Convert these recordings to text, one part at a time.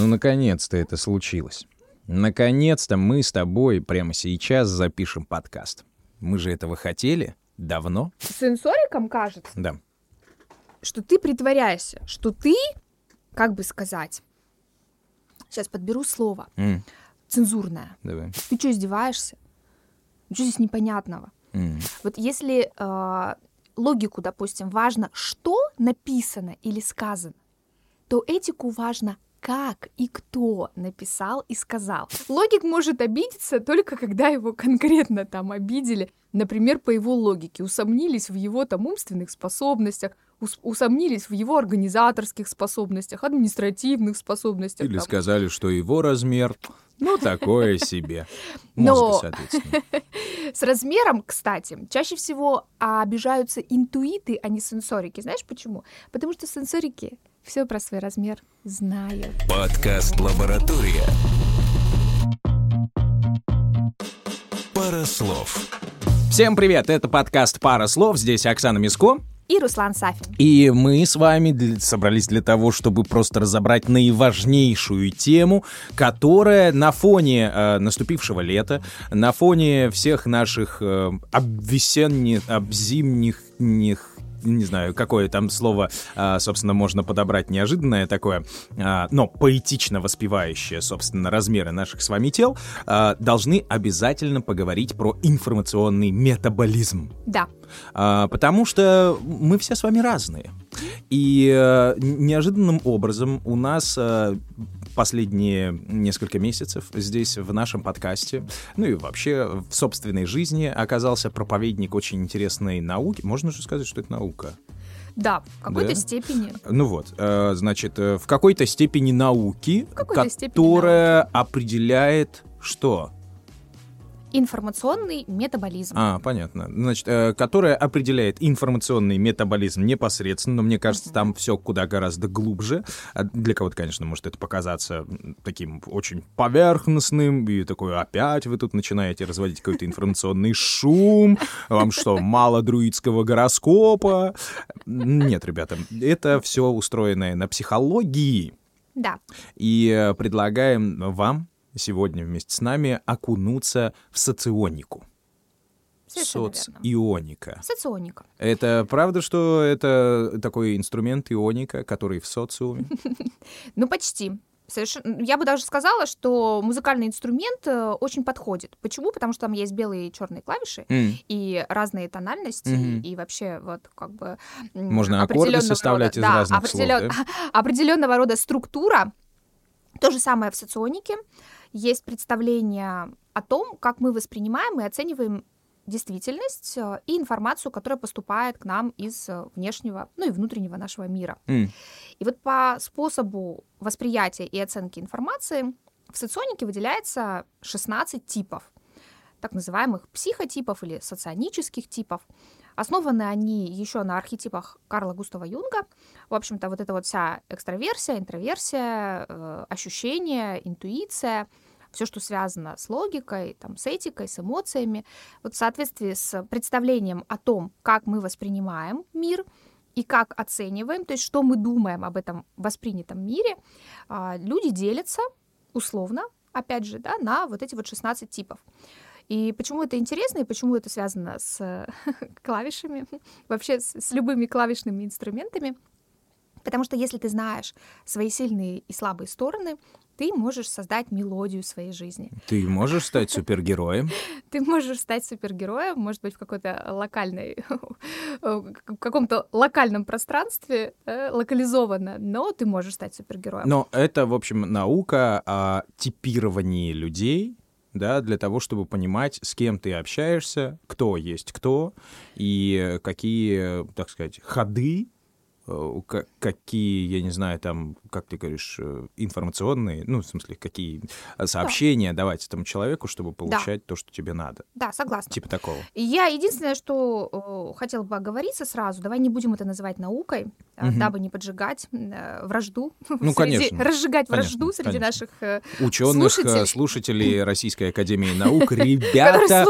Ну, наконец-то это случилось. Наконец-то мы с тобой прямо сейчас запишем подкаст. Мы же этого хотели давно. Сенсориком кажется, Да. что ты притворяешься, что ты, как бы сказать, сейчас подберу слово, М, цензурное. давай. Ты что, издеваешься? Что здесь непонятного? М, Вот если э, логику, допустим, важно, что написано или сказано, то этику важно, как и кто написал и сказал. Логик может обидеться только когда его конкретно там обидели, например, по его логике, усомнились в его там умственных способностях, ус- усомнились в его организаторских способностях, административных способностях. Или там. сказали, что его размер, ну, такое себе. Мозга, соответственно. С размером, кстати, чаще всего обижаются интуиты, а не сенсорики. Знаешь почему? Потому что сенсорики все про свой размер знают. Подкаст «Лаборатория». Пара слов. Всем привет, это подкаст «Пара слов», здесь Оксана Миско. И Руслан Сафин. И мы с вами для- собрались для того, чтобы просто разобрать наиважнейшую тему, которая на фоне э, наступившего лета, на фоне всех наших э, обвесенних, обзимних, них, не знаю, какое там слово, а, собственно, можно подобрать неожиданное такое, а, но поэтично воспевающее, собственно, размеры наших с вами тел, а, должны обязательно поговорить про информационный метаболизм. Да. Потому что мы все с вами разные. И э, неожиданным образом у нас э, последние несколько месяцев здесь, в нашем подкасте, ну и вообще в собственной жизни оказался проповедник очень интересной науки. Можно же сказать, что это наука? Да, в какой-то Да? степени. Ну вот, э, значит, э, в какой-то степени науки, В какой-то степени которая определяет что? Информационный метаболизм. А, понятно. Значит, э, которая определяет информационный метаболизм непосредственно, но мне кажется, там все куда гораздо глубже. А Для кого-то, конечно, может это показаться таким очень поверхностным, и такой, опять вы тут начинаете разводить какой-то информационный шум, вам что, мало друидского гороскопа? Нет, ребята, это все устроенное на психологии, Да. и э, предлагаем вам сегодня вместе с нами окунуться в соционику. Соционика. Соционика. Это правда, что это такой инструмент ионика, который в социуме? Ну, почти. Совершенно... Я бы даже сказала, что музыкальный инструмент э, очень подходит. Почему? Потому что там есть белые и черные клавиши М, и разные тональности, Мгм. и вообще вот как бы... Можно аккорды составлять из да, разных слов, определен- Определенного рода структура. То же самое в соционике. Есть представление о том, как мы воспринимаем и оцениваем действительность э, и информацию, которая поступает к нам из э, внешнего, ну и внутреннего нашего мира. м. И вот по способу восприятия и оценки информации в соционике выделяется 16 типов, так называемых психотипов или соционических типов. Основаны они еще на архетипах Карла Густава Юнга. В общем-то, вот эта вот вся экстраверсия, интроверсия, э, ощущение, интуиция, все, что связано с логикой, там, с этикой, с эмоциями, вот в соответствии с представлением о том, как мы воспринимаем мир, и как оцениваем, то есть что мы думаем об этом воспринятом мире, а, люди делятся условно, опять же, да, на вот эти вот 16 типов. И почему это интересно, и почему это связано с клавишами, вообще с, с любыми клавишными инструментами? Потому что если ты знаешь свои сильные и слабые стороны, ты можешь создать мелодию своей жизни. Ты можешь стать супергероем? Ты можешь стать супергероем, может быть, в какой-то локальной, в каком-то локальном пространстве, э, локализованно, но ты можешь стать супергероем. Но это, в общем, наука о типировании людей, да, для того, чтобы понимать, с кем ты общаешься, кто есть кто, и какие, так сказать, ходы, какие, я не знаю, там, как ты говоришь, э, информационные, ну, в смысле, какие сообщения давать этому человеку, чтобы получать то, что тебе надо. Да, согласна. Типа такого. Я единственное, что э, хотела бы оговориться сразу, давай не будем это называть наукой, э, Мгм. дабы не поджигать э, вражду. Ну, среди- конечно. Разжигать Конечно, вражду среди конечно. наших э, Ученых, Слушателей. э, слушателей Российской Академии Наук, ребята.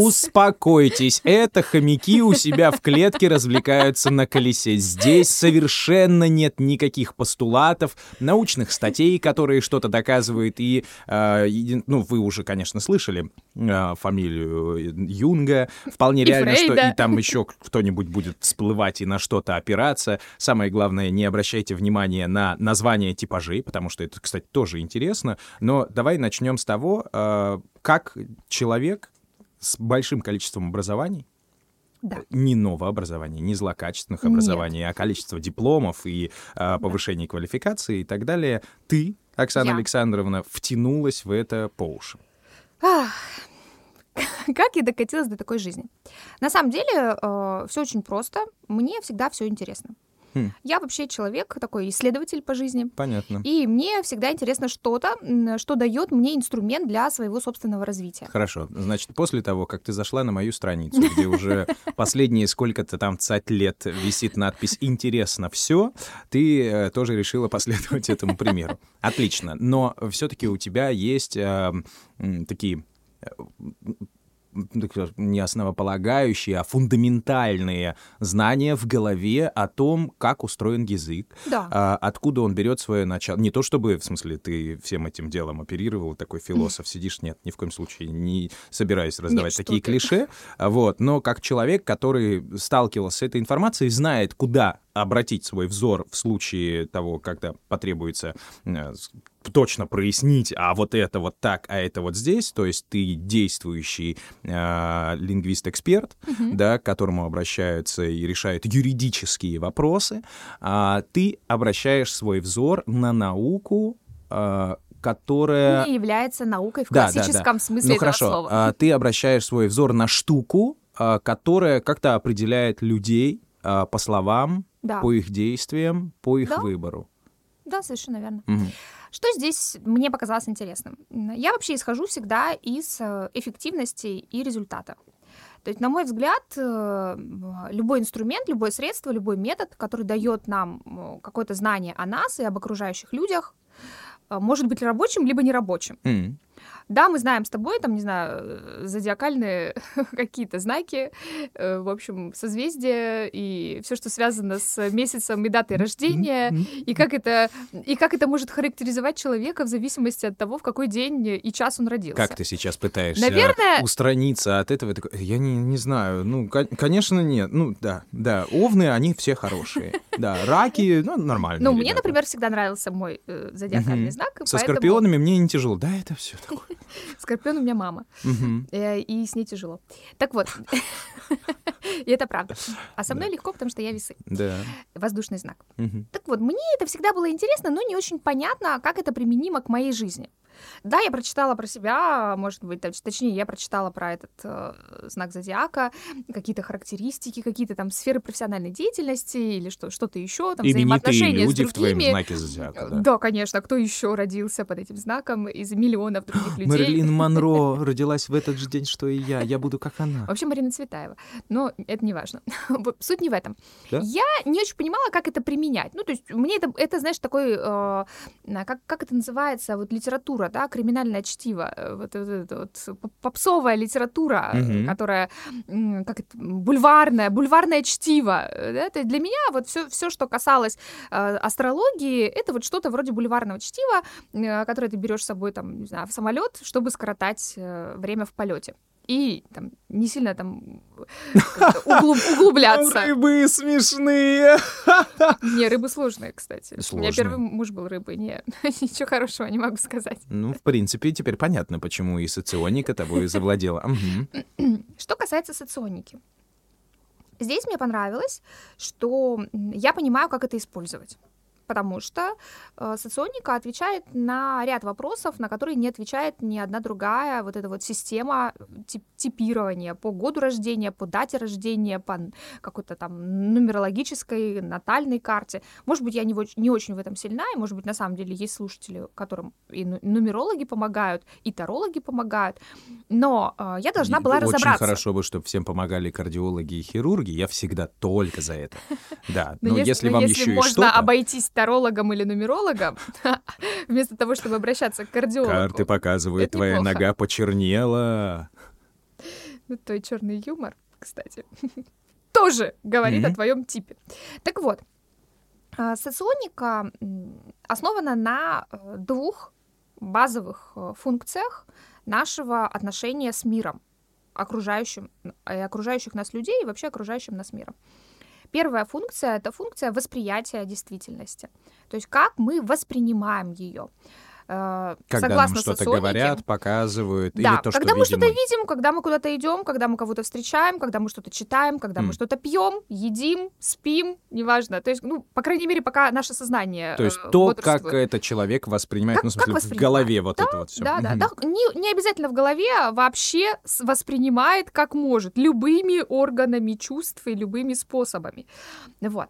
Успокойтесь, это хомяки у себя в клетке развлекаются на колесе. Здесь совершенно нет никаких постулатов, научных статей, которые что-то доказывают. И, э, ну, вы уже, конечно, слышали э, фамилию Юнга. Вполне И реально, что Фрейда. и там еще кто-нибудь будет всплывать и на что-то опираться. Самое главное, не обращайте внимания на название типажей, потому что это, кстати, тоже интересно. Но давай начнем с того, э, как человек с большим количеством образований, Да. не нового образования, не злокачественных Нет. образований, а количество дипломов и а, повышение квалификации и так далее, ты, Оксана Я. Александровна, втянулась в это по уши. Ах, Как я докатилась до такой жизни? На самом деле, все очень просто. Мне всегда все интересно. Хм. Я вообще человек, такой исследователь по жизни. Понятно. И мне всегда интересно что-то, что дает мне инструмент для своего собственного развития. Хорошо. Значит, после того, как ты зашла на мою страницу, где уже последние сколько-то там цать лет висит надпись «Интересно все», ты э, тоже решила последовать этому примеру. Отлично. Но все-таки у тебя есть э, такие э, не основополагающие, а фундаментальные знания в голове о том, как устроен язык, Да. а откуда он берет свое начало. Не то чтобы, в смысле, ты всем этим делом оперировал, такой философ сидишь, нет, ни в коем случае не собираюсь раздавать что такие клише, вот, но как человек, который сталкивался с этой информацией, знает, куда обратить свой взор в случае того, когда потребуется э, точно прояснить, а вот это вот так, а это вот здесь, то есть ты действующий э, лингвист-эксперт, да, к которому обращаются и решают юридические вопросы, а ты обращаешь свой взор на науку, э, которая... Не является наукой в Да, да, да. классическом смысле ну этого хорошо, слова. а, ты обращаешь свой взор на штуку, а, которая как-то определяет людей а, по словам, Да. по их действиям, по их Да. выбору. Да, совершенно верно. Мгм. Что здесь мне показалось интересным? Я вообще исхожу всегда из э, эффективности и результата. То есть, на мой взгляд, э, любой инструмент, любое средство, любой метод, который дает нам э, какое-то знание о нас и об окружающих людях, может быть рабочим, либо нерабочим. М. Да, мы знаем с тобой, там, не знаю, э, зодиакальные какие-то знаки, э, в общем, созвездия и все, что связано с месяцем и датой рождения, и как это, и как это может характеризовать человека в зависимости от того, в какой день и час он родился. Как ты сейчас пытаешься Наверное- устраниться от этого? Я не, не знаю. Ну, кон- конечно, нет. Ну, да, да. Овны, они все хорошие. Да, раки, ну, нормально. Ну, мне, например, всегда нравился мой э, зодиакальный знак. Со скорпионами мне не тяжело. Да, это все такое. Скорпион у меня мама, э, и с ней тяжело. Так вот, и это правда. А со мной легко, потому что я весы, Да. воздушный знак. Так вот, мне это всегда было интересно, но не очень понятно, как это применимо к моей жизни. Да, я прочитала про себя, может быть, точ- точнее, я прочитала про этот э, знак зодиака, какие-то характеристики, какие-то там сферы профессиональной деятельности или что, что-то еще, там Именитые взаимоотношения люди с в твоем другими. знаке зодиака. Э, Да. конечно, кто еще родился под этим знаком из миллионов других людей? Мэрилин Монро родилась в этот же день, что и я. Я буду как она. Вообще Марина Цветаева. Но это не важно. Суть не в этом. Да? Я не очень понимала, как это применять. Ну, то есть мне это, это знаешь, такой, э, как, как это называется, вот литература, да, криминальное чтиво, э, вот, вот это вот поп- попсовая литература, э, Мгм. которая, как это, бульварная, бульварное чтиво. э, да, это для меня вот все, все, что касалось э, астрологии, это вот что-то вроде бульварного чтива, э, которое ты берешь с собой, там, не знаю, в самолет, чтобы скоротать э, время в полете. И там не сильно там углуб- углубляться. Рыбы смешные. Не, рыбы сложные, кстати. У меня Сложные. первый муж был рыбой. Не, ничего хорошего не могу сказать. Ну, в принципе, теперь понятно, почему и соционика тобой завладела. Что касается соционики. Здесь мне понравилось, что я понимаю, как это использовать. Потому что э, соционика отвечает на ряд вопросов, на которые не отвечает ни одна другая вот эта вот система тип- типирования по году рождения, по дате рождения, по какой-то там нумерологической натальной карте. Может быть, я не, не очень в этом сильна, и, может быть, на самом деле есть слушатели, которым и ну- нумерологи помогают, и тарологи помогают, но э, я должна И была Очень разобраться. хорошо бы, чтобы всем помогали кардиологи и хирурги. Я всегда только за это. Да, Но но если, но вам еще и что-то... обойтись тарологом или нумерологом, вместо того, чтобы обращаться к кардиологу, Карты показывают, Это твоя неплохо. нога почернела. ну, твой черный юмор, кстати, тоже говорит о Мгм. твоем типе. Так вот, А, Соционика основана на э, двух базовых э, функциях нашего отношения с миром, окружающим, э, окружающих нас людей и вообще окружающим нас миром. Первая функция — это функция восприятия действительности. То есть как мы воспринимаем ее. Э, Когда Согласно нам что-то говорят, показывают, да, или то, когда что мы видим что-то видим, когда мы куда-то идем, когда мы кого-то встречаем, когда мы что-то читаем, когда мы М. что-то пьем, едим, спим, неважно. То есть, ну, по крайней мере, пока наше сознание. То есть э, то, как этот человек воспринимает, Как- ну, в смысле, в голове вот это вот все. Да, да, да. Не, не обязательно в голове, а вообще воспринимает как может, любыми органами чувств и любыми способами. Вот.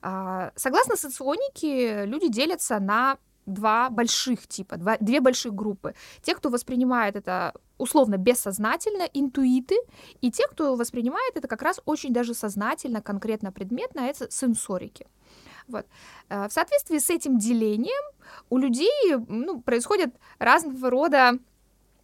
А, Согласно соционике, люди делятся на два больших типа, два, две больших группы. Те, кто воспринимает это условно бессознательно, интуиты, и те, кто воспринимает это как раз очень даже сознательно, конкретно предметно, это сенсорики. Вот. Э, В соответствии с этим делением у людей ну, происходят разного рода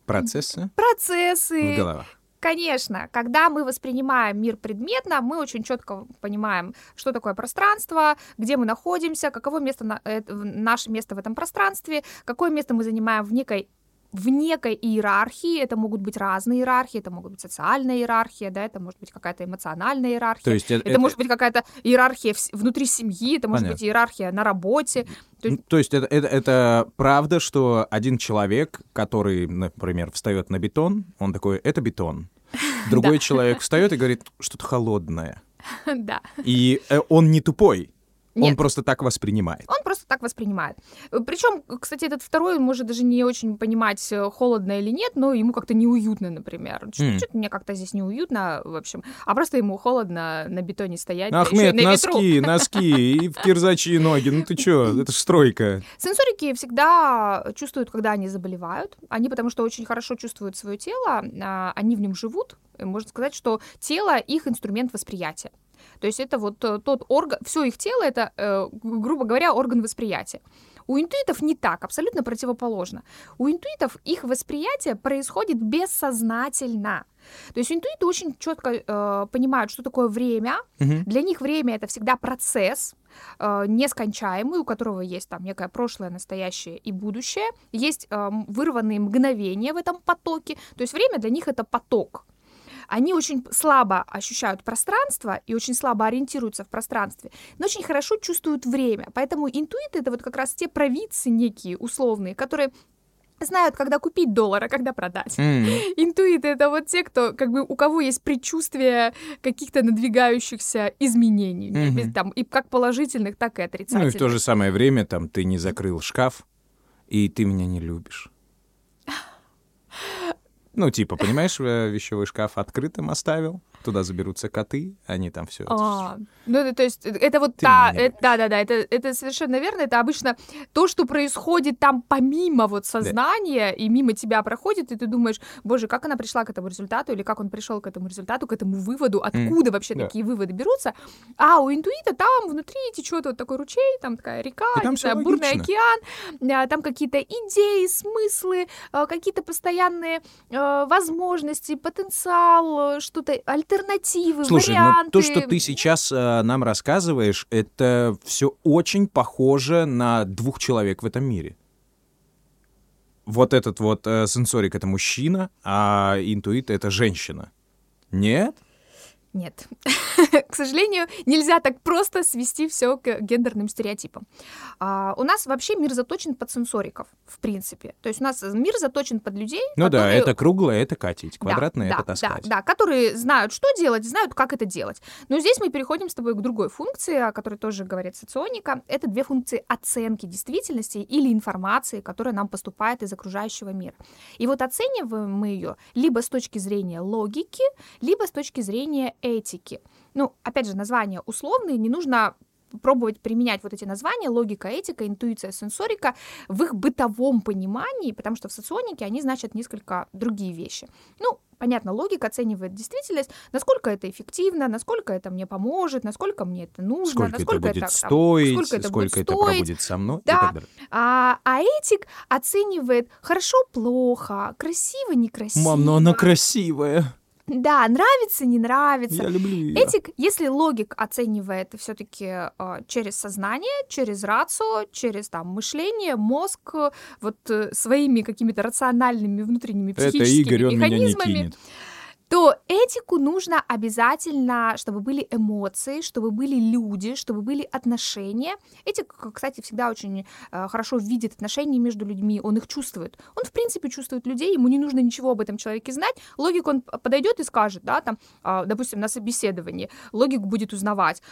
Процессы в процессы. головах. Конечно, когда мы воспринимаем мир предметно, мы очень четко понимаем, что такое пространство, где мы находимся, каково место э, наше место в этом пространстве, какое место мы занимаем в некой в некой иерархии, это могут быть разные иерархии, это могут быть социальная иерархия, да, это может быть какая-то эмоциональная иерархия, То есть э- это, может быть какая-то иерархия внутри семьи, это может Понятно. быть иерархия на работе. То есть- Ну, То есть это, это, это правда, что один человек, который, например, встает на бетон, он такой, это бетон. Другой человек встает и говорит, что-то холодное. да. И э, он не тупой, он Нет. просто так воспринимает. Он просто так воспринимает. Причем, кстати, этот второй может даже не очень понимать, э, холодно или нет, но ему как-то неуютно, например. М. Что-то мне как-то здесь неуютно, в общем. А просто ему холодно на бетоне стоять. Ахмед, на ветру. носки, носки и в кирзачи ноги. Ну ты чё, это ж стройка. Сенсорики всегда чувствуют, когда они заболевают. Они потому что очень хорошо чувствуют свое тело, а, они в нем живут. Можно сказать, что тело их инструмент восприятия. То есть это вот э, тот орган, все их тело это, э, гру- грубо говоря, орган восприятия. У интуитов не так, абсолютно противоположно. У интуитов их восприятие происходит бессознательно. То есть интуиты очень четко э, понимают, что такое время. Мгм. Для них время это всегда процесс э, нескончаемый, у которого есть там некое прошлое, настоящее и будущее. Есть э, вырванные мгновения в этом потоке. То есть время для них это поток. Они очень слабо ощущают пространство и очень слабо ориентируются в пространстве, но очень хорошо чувствуют время. Поэтому интуиты это вот как раз те провидцы некие условные, которые знают, когда купить доллар, а когда продать. М. Интуиты это вот те, кто, как бы, у кого есть предчувствие каких-то надвигающихся изменений, без- там, и как положительных, так и Ну отрицательных. и в то же самое время там ты не закрыл шкаф, и ты меня не любишь. Ну, типа, понимаешь, э, вещевой шкаф открытым оставил, туда заберутся коты, они там все. А, ну, это, то есть, это вот Ты та, меня не э, да-да-да, это, это совершенно верно, это обычно то, что происходит там помимо вот сознания, и мимо тебя проходит, и ты думаешь, боже, как она пришла к этому результату, или как он пришел к этому результату, к этому выводу, откуда вообще да. такие выводы берутся, а у интуита там внутри течет вот такой ручей, там такая река, И там знаю, бурный океан, а, там какие-то идеи, смыслы, а, какие-то постоянные э, возможности, потенциал, что-то, альтернативы, Слушай, варианты. ну то, что ты сейчас э, нам рассказываешь, это все очень похоже на двух человек в этом мире. Вот этот вот э, сенсорик — это мужчина, а интуит — это женщина. Нет? Нет. К сожалению, нельзя так просто свести все к гендерным стереотипам. А, у нас вообще мир заточен под сенсориков, в принципе. То есть у нас мир заточен под людей, Ну да, которые- это круглое, это катить, Да, квадратное — да, это таскать. Да, да, которые знают, что делать, знают, как это делать. Но здесь мы переходим с тобой к другой функции, о которой тоже говорит соционика. Это две функции оценки действительности или информации, которая нам поступает из окружающего мира. И вот оцениваем мы ее либо с точки зрения логики, либо с точки зрения этики. Ну, опять же, названия условные, не нужно пробовать применять вот эти названия, логика, этика, интуиция, сенсорика в их бытовом понимании, потому что в соционике они значат несколько другие вещи. Ну, понятно, логика оценивает действительность, насколько это эффективно, насколько это мне поможет, насколько мне это нужно, Сколько это насколько будет там, стоить, сколько это будет это стоить. пробудет со мной и Да. так далее. А, а этик оценивает хорошо, плохо, красиво, некрасиво. Мам, ну она красивая. Да, нравится, не нравится. Я люблю ее. Этик, если логик оценивает все-таки э, через сознание, через рацию, через там мышление, мозг, вот э, своими какими-то рациональными внутренними Это психическими Игорь, он меня не механизмами, кинет. То этику нужно обязательно, чтобы были эмоции, чтобы были люди, чтобы были отношения. Этик, кстати, всегда очень э, хорошо видит отношения между людьми, он их чувствует. Он, в принципе, чувствует людей, ему не нужно ничего об этом человеке знать. Логик он подойдет и скажет, да, там, а, допустим, на собеседовании, логик будет узнавать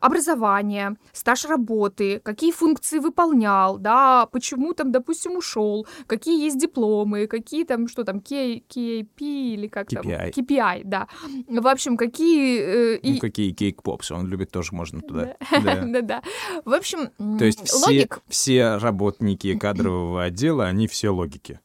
образование, стаж работы, какие функции выполнял, да, почему там, допустим, ушел, какие есть дипломы, какие там, что там, K- или как там, KPI. Да. В общем, какие... э, Ну, и- какие кейк-попсы, он любит тоже, можно туда. Да. Да. Да-да. В общем, То есть все, логик, все работники кадрового отдела, они все логики.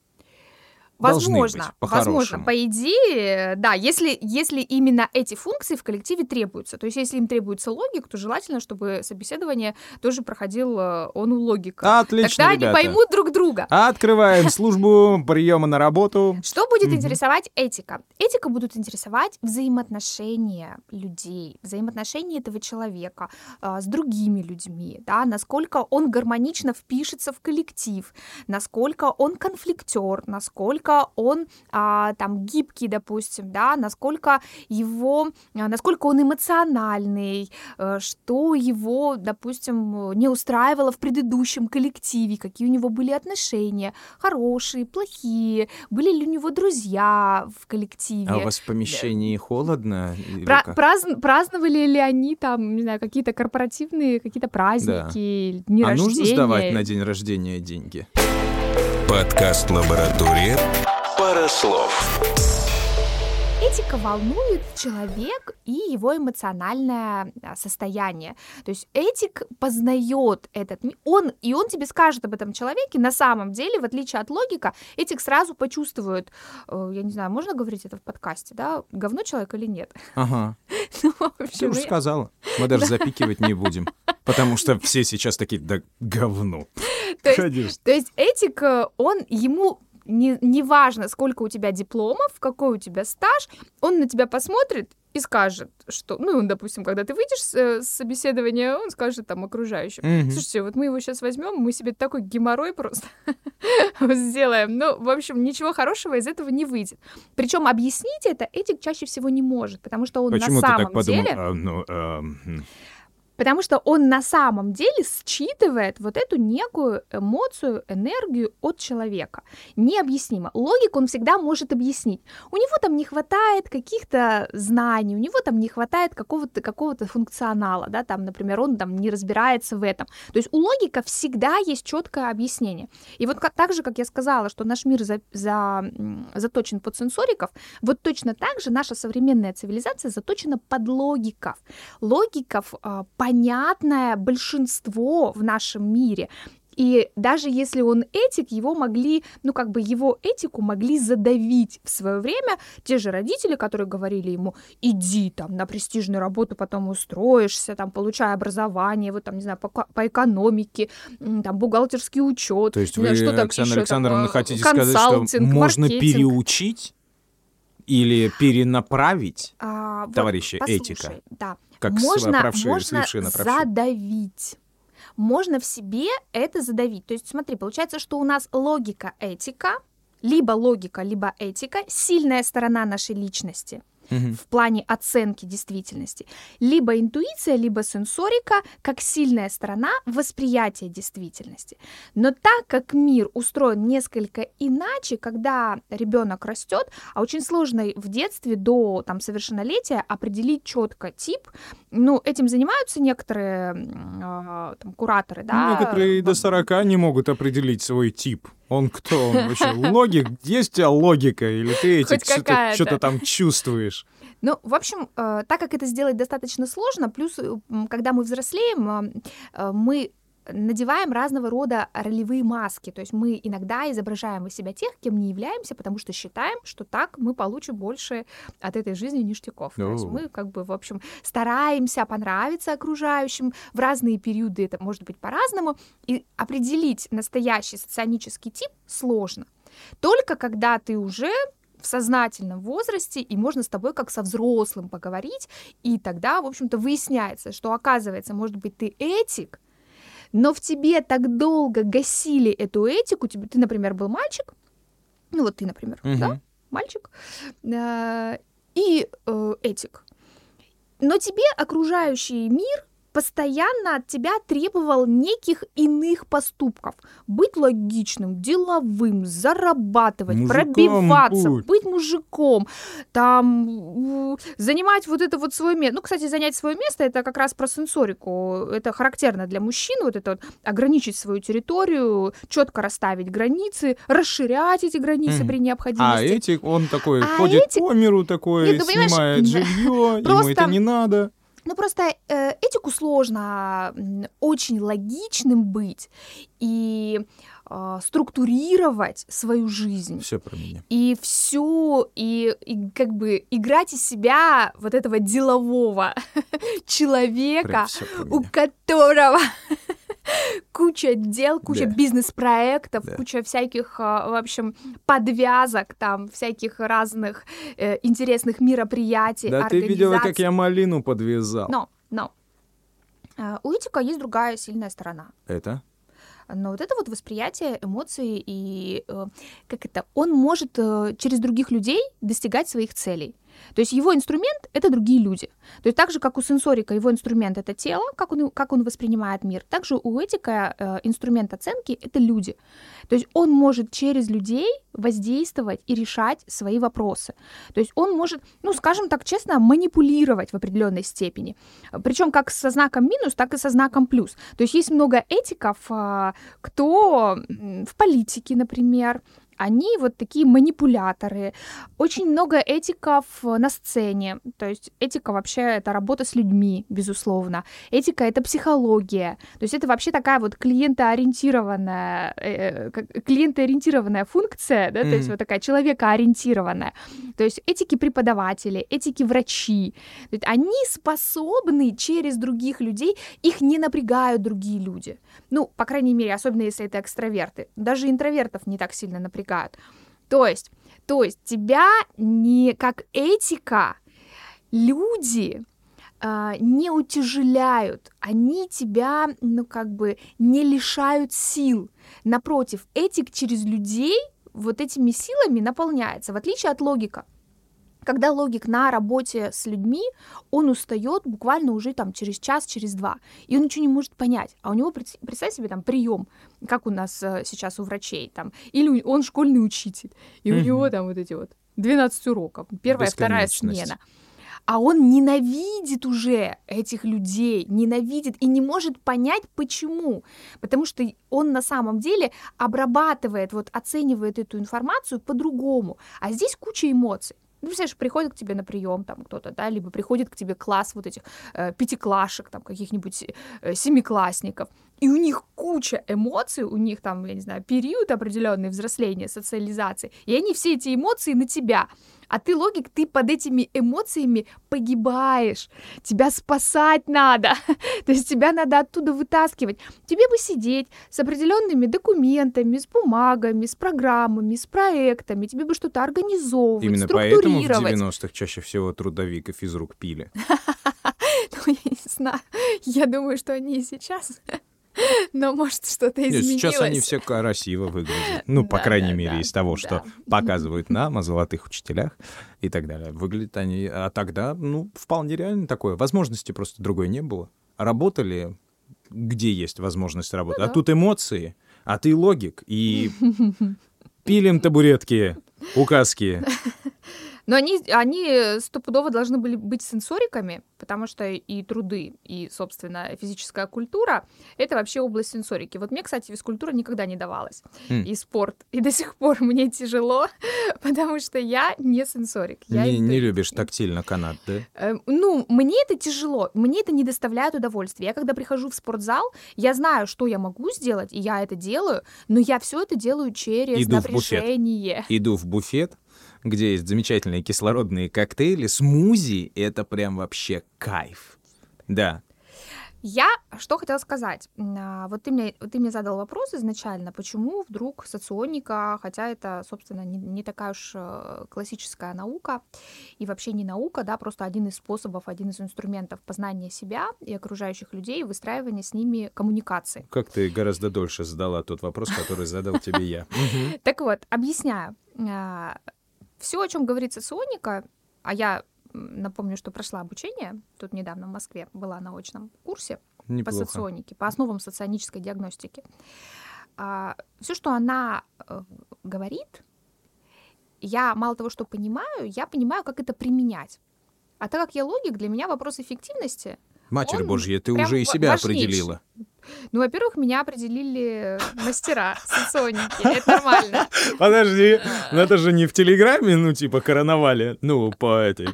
Возможно, быть, возможно, по-хорошему. по идее, да, если, если именно эти функции в коллективе требуются. То есть, если им требуется логик, то желательно, чтобы собеседование тоже проходил э, он у логика. Отлично, Тогда ребята. они поймут друг друга. Открываем службу приема на работу. Что будет Мгм. интересовать этика? Этика будут интересовать взаимоотношения людей, взаимоотношения этого человека а, с другими людьми, да, насколько он гармонично впишется в коллектив, насколько он конфликтер, насколько он а, там гибкий, допустим, да, насколько его, а, насколько он эмоциональный, э, что его, допустим, не устраивало в предыдущем коллективе, какие у него были отношения, хорошие, плохие, были ли у него друзья в коллективе. А у вас в помещении холодно? или Пра- как? празн- праздновали ли они там, не знаю, какие-то корпоративные, какие-то праздники, дни А рождения? нужно сдавать на день рождения деньги? Подкаст «Лаборатория». Пара слов. Этика волнует человек и его эмоциональное а, состояние. То есть этик познает этот мир, он, и он тебе скажет об этом человеке на самом деле, в отличие от логика, этик сразу почувствует, э, я не знаю, можно говорить это в подкасте, да, говно человек или нет? Ага, Ну, в ты общем, уже сказала. Мы даже запикивать не будем. Потому что все сейчас такие, да говно. То есть. То есть этик, э, он ему не, не важно, сколько у тебя дипломов, какой у тебя стаж, он на тебя посмотрит и скажет, что, ну, допустим, когда ты выйдешь с, э, с собеседования, он скажет там окружающим, Мгм. слушайте, вот мы его сейчас возьмем, мы себе такой геморрой просто сделаем. Ну, в общем, ничего хорошего из этого не выйдет. Причем объяснить это этик чаще всего не может, потому что он Почему на ты самом подумал? деле... А, ну, хм. Потому что он на самом деле считывает вот эту некую эмоцию, энергию от человека. Необъяснимо. Логику он всегда может объяснить. У него там не хватает каких-то знаний, у него там не хватает какого-то какого функционала, да, там, например, он там не разбирается в этом. То есть у логика всегда есть четкое объяснение. И вот как, так же, как я сказала, что наш мир за, за, заточен под сенсориков, вот точно так же наша современная цивилизация заточена под логиков логиков а, понятное большинство в нашем мире. И даже если он этик, его могли, ну как бы его этику могли задавить в свое время те же родители, которые говорили ему, иди там на престижную работу, потом устроишься, там получай образование, вот там, не знаю, по, по экономике, там бухгалтерский учет. То есть вы, знаю, что там Оксана Александровна, э, хотите сказать, что можно маркетинг. переучить или перенаправить, А, вот, товарищи, послушай, этика, Да, как можно, оправшие, можно задавить. Можно в себе это задавить. То есть, смотри, получается, что у нас логика, этика, либо логика, либо этика, сильная сторона нашей личности В плане оценки действительности, либо интуиция, либо сенсорика как сильная сторона восприятия действительности. Но так как мир устроен несколько иначе, когда ребенок растет, а очень сложно в детстве до там, совершеннолетия определить четко тип, ну, этим занимаются некоторые а, там, кураторы, да. Некоторые и до в- 40 не могут определить свой тип. Он кто? Он вообще логик? Есть у тебя логика? Или ты Хоть что-то, что-то там чувствуешь? Ну, в общем, э, так как это сделать достаточно сложно, плюс, когда мы взрослеем, э, э, мы надеваем разного рода ролевые маски. То есть мы иногда изображаем из себя тех, кем не являемся, потому что считаем, что так мы получим больше от этой жизни ништяков. То есть мы как бы, в общем, стараемся понравиться окружающим. В разные периоды это может быть по-разному. И определить настоящий соционический тип сложно. Только когда ты уже в сознательном возрасте, и можно с тобой как со взрослым поговорить, и тогда, в общем-то, выясняется, что, оказывается, может быть, ты этик, но в тебе так долго гасили эту этику, ты, например, был мальчик, ну вот ты, например, угу. да, мальчик, э, и э, этик, но тебе окружающий мир постоянно от тебя требовал неких иных поступков. Быть логичным, деловым, зарабатывать, Мужиком пробиваться, будь. быть мужиком, там, занимать вот это вот свое место. Ну, кстати, занять свое место, это как раз про сенсорику. Это характерно для мужчин, вот это вот ограничить свою территорию, четко расставить границы, расширять эти границы mm. при необходимости. А этик, он такой, а ходит этик... по миру такой, Нет, ну, снимает жилье, ему это не надо. Ну, просто э, этику сложно очень логичным быть и э, структурировать свою жизнь. Все про меня. И всю, и, и как бы играть из себя вот этого делового человека, у которого куча дел, куча да. бизнес-проектов, да. куча всяких, а, в общем, подвязок, там, всяких разных э, интересных мероприятий, Да ты видела, как я малину подвязал. Но, но. Э, у Этика есть другая сильная сторона. Это? Но вот это вот восприятие эмоций и э, как это, он может э, через других людей достигать своих целей. То есть его инструмент — это другие люди. То есть так же, как у сенсорика его инструмент — это тело, как он, как он воспринимает мир, также у этика э, инструмент оценки — это люди. То есть он может через людей воздействовать и решать свои вопросы. То есть он может, ну, скажем так честно, манипулировать в определенной степени. Причем как со знаком минус, так и со знаком плюс. То есть есть много этиков, э, кто в политике, например, они вот такие манипуляторы. Очень много этиков на сцене. То есть этика вообще это работа с людьми, безусловно. Этика это психология. То есть это вообще такая вот клиентоориентированная, э, э клиентоориентированная функция, да, mm-hmm. то есть вот такая человекоориентированная. То есть этики преподаватели, этики врачи. То есть они способны через других людей, их не напрягают другие люди. Ну, по крайней мере, особенно если это экстраверты. Даже интровертов не так сильно напрягают возникают. То есть, то есть тебя не как этика люди э, не утяжеляют, они тебя, ну как бы, не лишают сил. Напротив, этик через людей вот этими силами наполняется, в отличие от логика когда логик на работе с людьми, он устает буквально уже там через час, через два, и он ничего не может понять. А у него, представь себе, там прием, как у нас э, сейчас у врачей, там, или он школьный учитель, и у него там вот эти вот 12 уроков, первая, вторая смена. А он ненавидит уже этих людей, ненавидит и не может понять, почему. Потому что он на самом деле обрабатывает, вот оценивает эту информацию по-другому. А здесь куча эмоций ну, представляешь, приходит к тебе на прием там кто-то, да, либо приходит к тебе класс вот этих э, пятиклашек, там, каких-нибудь э, семиклассников, и у них куча эмоций, у них там, я не знаю, период определенный взросления, социализации, и они все эти эмоции на тебя. А ты логик, ты под этими эмоциями погибаешь. Тебя спасать надо. То есть тебя надо оттуда вытаскивать. Тебе бы сидеть с определенными документами, с бумагами, с программами, с проектами. Тебе бы что-то организовывать, Именно поэтому в 90-х чаще всего трудовиков из рук пили. Ну, я не знаю. Я думаю, что они и сейчас но может что-то изменилось. Нет, сейчас они все красиво выглядят. Ну, по крайней мере, из того, что показывают нам о золотых учителях и так далее. Выглядят они... А тогда, ну, вполне реально такое. Возможности просто другой не было. Работали, где есть возможность работать. Ну, а тут эмоции, а ты логик. И пилим табуретки, указки. Но они, они стопудово должны были быть сенсориками, потому что и труды, и, собственно, физическая культура — это вообще область сенсорики. Вот мне, кстати, физкультура никогда не давалась, mm. и спорт. И до сих пор мне тяжело, потому что я не сенсорик. Я не, не любишь тактильно канат, да? Э, ну, мне это тяжело, мне это не доставляет удовольствия. Я когда прихожу в спортзал, я знаю, что я могу сделать, и я это делаю, но я все это делаю через Иду напряжение. В буфет. Иду в буфет, где есть замечательные кислородные коктейли, смузи — это прям вообще кайф. Да. Я что хотела сказать. А, Вот ты мне, ты мне задал вопрос изначально, почему вдруг соционика, хотя это, собственно, не, не такая уж э, классическая наука, и вообще не наука, да, просто один из способов, один из инструментов познания себя и окружающих людей, выстраивания с ними коммуникации. Как ты гораздо дольше задала тот вопрос, который задал тебе я. Так вот, объясняю. Все, о чем говорит соционика, а я напомню, что прошла обучение, тут недавно в Москве была на очном курсе по Неплохо. соционике, по основам соционической диагностики. Все, что она э, говорит, я мало того, что понимаю, я понимаю, как это применять. А так как я логик, для меня вопрос эффективности Матерь Он Божья, ты уже и себя важнейший. определила. Ну, во-первых, меня определили мастера соционики. Это нормально. Подожди, ну это же не в Телеграме, ну типа короновали, ну по этой.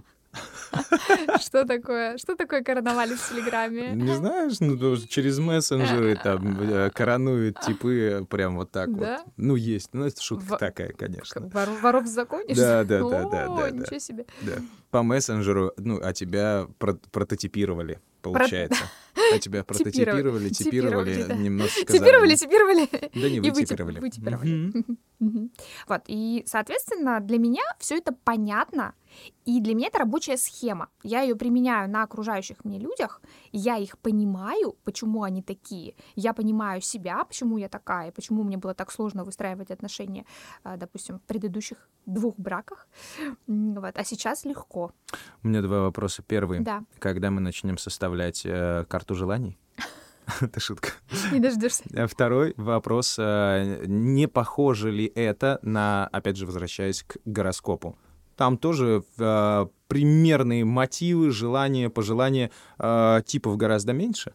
Что такое? Что такое карнавали в Телеграме? Не знаешь, ну через мессенджеры там э, коронуют типы прям вот так Да? вот. Ну есть, ну это шутка Во- такая, конечно. Вор- воров в законе? Да, да, да, да, да. Ничего себе. Да. По мессенджеру, ну, а тебя про- прототипировали, получается. А тебя прототипировали, Типировали, типировали, да. немножко Типировали, типировали. Да не вытипировали. вытипировали. Вот, и, соответственно, для меня все это понятно, и для меня это рабочая схема. Я ее применяю на окружающих мне людях, я их понимаю, почему они такие. Я понимаю себя, почему я такая, почему мне было так сложно выстраивать отношения, а, допустим, в предыдущих двух браках. Вот, а сейчас легко. У меня два вопроса. Первый. Да, Когда мы начнем составлять э, карту желаний? Это шутка. не дождешься. А Второй вопрос. э, Не похоже ли это на, опять же, возвращаясь к гороскопу? Там тоже э, примерные мотивы, желания, пожелания э, типов гораздо меньше.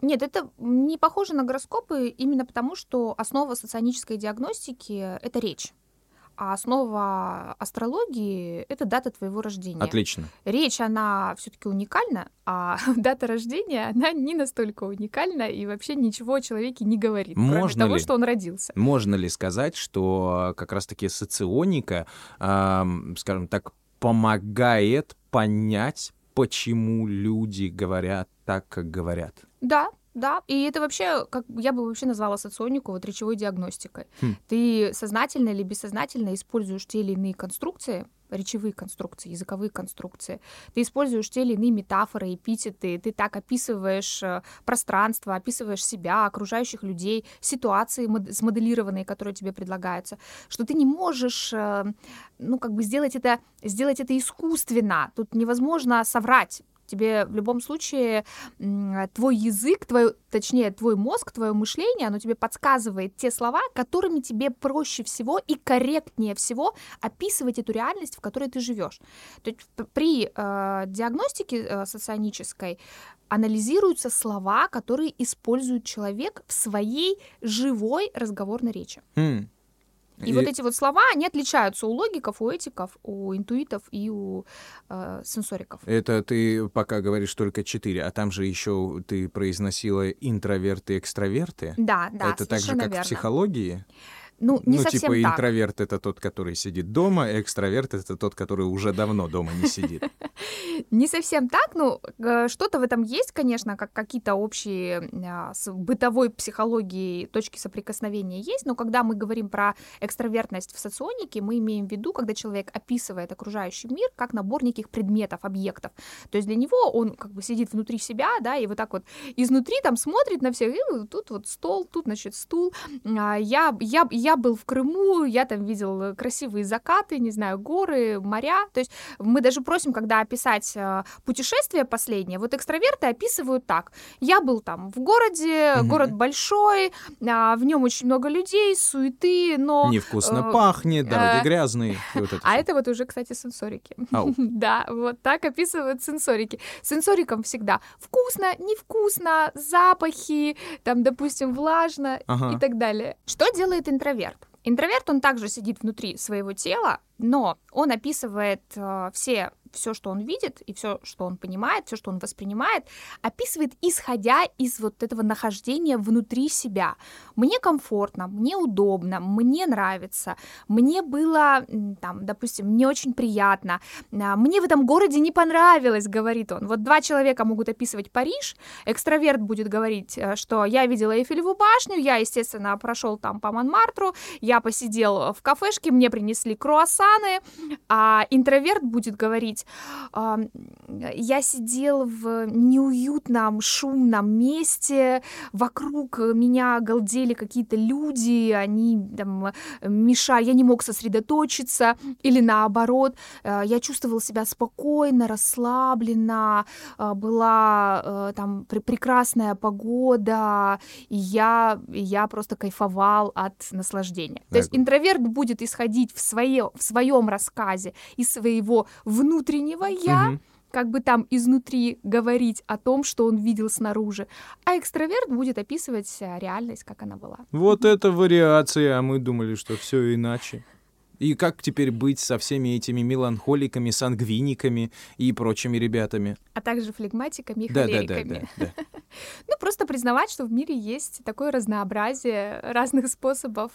Нет, это не похоже на гороскопы именно потому, что основа соционической диагностики — это речь. А основа астрологии — это дата твоего рождения. Отлично. Речь, она все-таки уникальна, а дата рождения, она не настолько уникальна и вообще ничего о человеке не говорит, кроме Можно того, ли? что он родился. Можно ли сказать, что как раз-таки соционика, ам, скажем так, помогает понять, почему люди говорят так, как говорят? Да, да, и это вообще, как я бы вообще назвала соционику вот речевой диагностикой. Хм. Ты сознательно или бессознательно используешь те или иные конструкции, речевые конструкции, языковые конструкции. Ты используешь те или иные метафоры, эпитеты, ты так описываешь э, пространство, описываешь себя, окружающих людей, ситуации мод- смоделированные, которые тебе предлагаются, что ты не можешь, э, ну, как бы сделать это, сделать это искусственно. Тут невозможно соврать. Тебе в любом случае м, твой язык, твой, точнее, твой мозг, твое мышление, оно тебе подсказывает те слова, которыми тебе проще всего и корректнее всего описывать эту реальность, в которой ты живешь. То есть при э, диагностике э, соционической анализируются слова, которые использует человек в своей живой разговорной речи. Хм. И, вот эти вот слова, они отличаются у логиков, у этиков, у интуитов и у э, сенсориков. Это ты пока говоришь только четыре, а там же еще ты произносила интроверты и экстраверты. Да, да, это так же, как верно. в психологии. Ну, не ну, совсем типа так. интроверт это тот, который сидит дома, а экстраверт это тот, который уже давно дома не сидит. Не совсем так, ну, э, что-то в этом есть, конечно, как какие-то общие а, с бытовой психологией точки соприкосновения есть, но когда мы говорим про экстравертность в соционике, мы имеем в виду, когда человек описывает окружающий мир как набор неких предметов, объектов. То есть для него он как бы сидит внутри себя, да, и вот так вот изнутри там смотрит на всех, и тут вот стол, тут, значит, стул. А, Я, я, я был в Крыму, я там видел красивые закаты, не знаю, горы, моря. То есть мы даже просим, когда описать э, путешествие последнее, вот экстраверты описывают так. Я был там в городе, Мгм. город большой, а, в нем очень много людей, суеты, но... Невкусно э, пахнет, дороги э, грязные. вот это А всё. это вот уже, кстати, сенсорики. Да, вот так описывают сенсорики. Сенсорикам всегда вкусно, невкусно, запахи, там, допустим, влажно Ага. и так далее. Что делает интроверт? Интроверт, он также сидит внутри своего тела, но он описывает э, все все, что он видит, и все, что он понимает, все, что он воспринимает, описывает, исходя из вот этого нахождения внутри себя. Мне комфортно, мне удобно, мне нравится, мне было, там, допустим, мне очень приятно, а, мне в этом городе не понравилось, говорит он. Вот два человека могут описывать Париж, экстраверт будет говорить, э, что я видела Эйфелеву башню, я, естественно, прошел там по Монмартру, я посидел в кафешке, мне принесли круассаны, а интроверт будет говорить, я сидел в неуютном, шумном месте, вокруг меня галдели какие-то люди, они там мешали, я не мог сосредоточиться, или наоборот, э, я чувствовал себя спокойно, расслабленно, э, была э, там прекрасная погода, и я, я просто кайфовал от наслаждения. Да. То есть интроверт будет исходить в, свое, в своем рассказе из своего внутреннего я, угу. как бы там изнутри говорить о том, что он видел снаружи, а экстраверт будет описывать реальность, как она была. Вот это вариация, а мы думали, что все иначе. И как теперь быть со всеми этими меланхоликами, сангвиниками и прочими ребятами? А также флегматиками и да, холериками. Да, да, да, да. Ну, просто признавать, что в мире есть такое разнообразие разных способов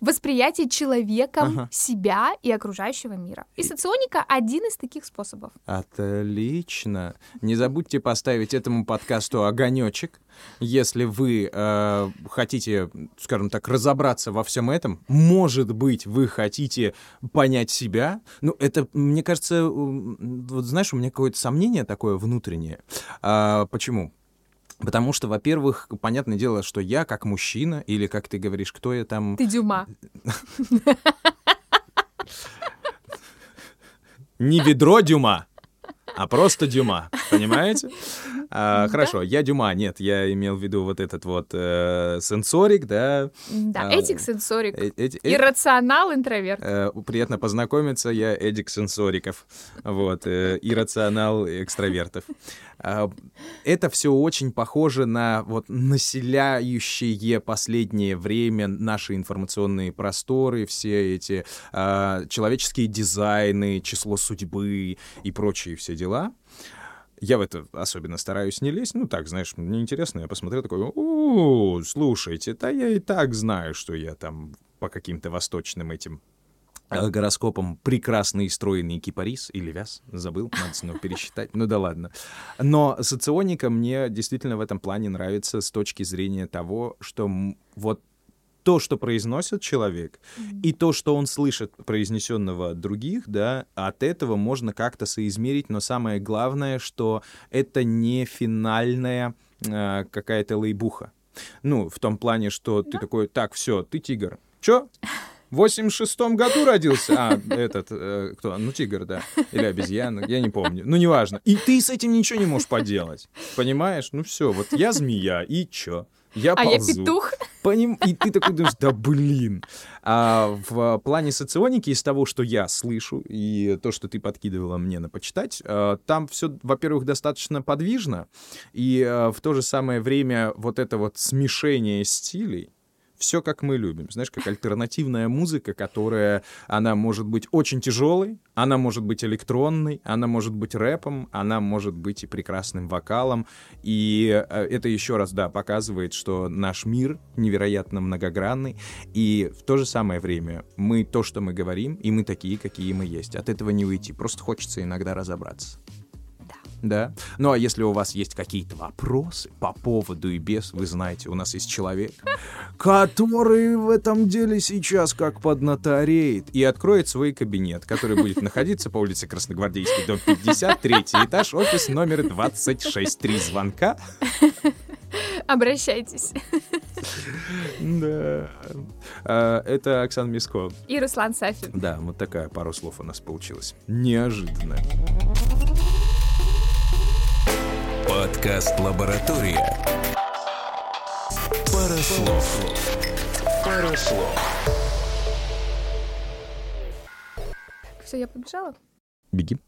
восприятия человеком ага. себя и окружающего мира. И соционика — один из таких способов. Отлично. Не забудьте поставить этому подкасту огонечек, если вы э, хотите, скажем так, разобраться во всем этом. Может быть, вы хотите понять себя. Ну, это, мне кажется, вот знаешь, у меня какое-то сомнение такое внутреннее. А, почему? Потому что, во-первых, понятное дело, что я как мужчина, или как ты говоришь, кто я там... Ты Дюма. Не ведро Дюма, а просто Дюма, понимаете? А, хорошо, я Дюма, нет, я имел в виду вот этот вот э, сенсорик, да. Да, а, этик сенсорик. Э, э, Иррационал интроверт. Э, приятно познакомиться, я Эдик сенсориков, вот, э, иррационал экстравертов. А, это все очень похоже на вот населяющие последнее время наши информационные просторы, все эти э, человеческие дизайны, число судьбы и прочие все дела. Я в это особенно стараюсь не лезть. Ну, так, знаешь, мне интересно. Я посмотрел такой, у слушайте, да я и так знаю, что я там по каким-то восточным этим э, гороскопом прекрасный стройный кипарис или вяз, забыл, надо снова пересчитать, ну да ладно. Но соционика мне действительно в этом плане нравится с точки зрения того, что вот то, что произносит человек, mm-hmm. и то, что он слышит произнесенного от других, да, от этого можно как-то соизмерить, но самое главное, что это не финальная э, какая-то лейбуха. Ну, в том плане, что да. ты такой, так, все, ты тигр. Чё? В 86-м году родился. А, этот, э, кто? Ну, тигр, да. Или обезьяна, я не помню. Ну, неважно. И ты с этим ничего не можешь поделать. Понимаешь? Ну, все, вот я змея, и чё? Я а ползу. я петух. По ним, и ты такой думаешь, да блин. А в плане соционики, из того, что я слышу, и то, что ты подкидывала мне на почитать, э, там все, во-первых, достаточно подвижно, и э, в то же самое время вот это вот смешение стилей, все как мы любим. Знаешь, как альтернативная музыка, которая, она может быть очень тяжелой, она может быть электронной, она может быть рэпом, она может быть и прекрасным вокалом. И э, это еще раз, да, показывает, что наш мир невероятно многогранный. И в то же самое время мы то, что мы говорим, и мы такие, какие мы есть. От этого не уйти. Просто хочется иногда разобраться. Да. Ну а если у вас есть какие-то вопросы по поводу и без, вы знаете, у нас есть человек, который в этом деле сейчас как поднатореет и откроет свой кабинет, который будет находиться по улице Красногвардейский, дом 53 этаж, офис номер 26, три звонка. Обращайтесь. Да. А, это Оксана Миско. И Руслан Сафин. Да, вот такая пару слов у нас получилась. Неожиданно. Подкаст «Лаборатория». Пара слов. Пара слов. Все, я побежала? Беги.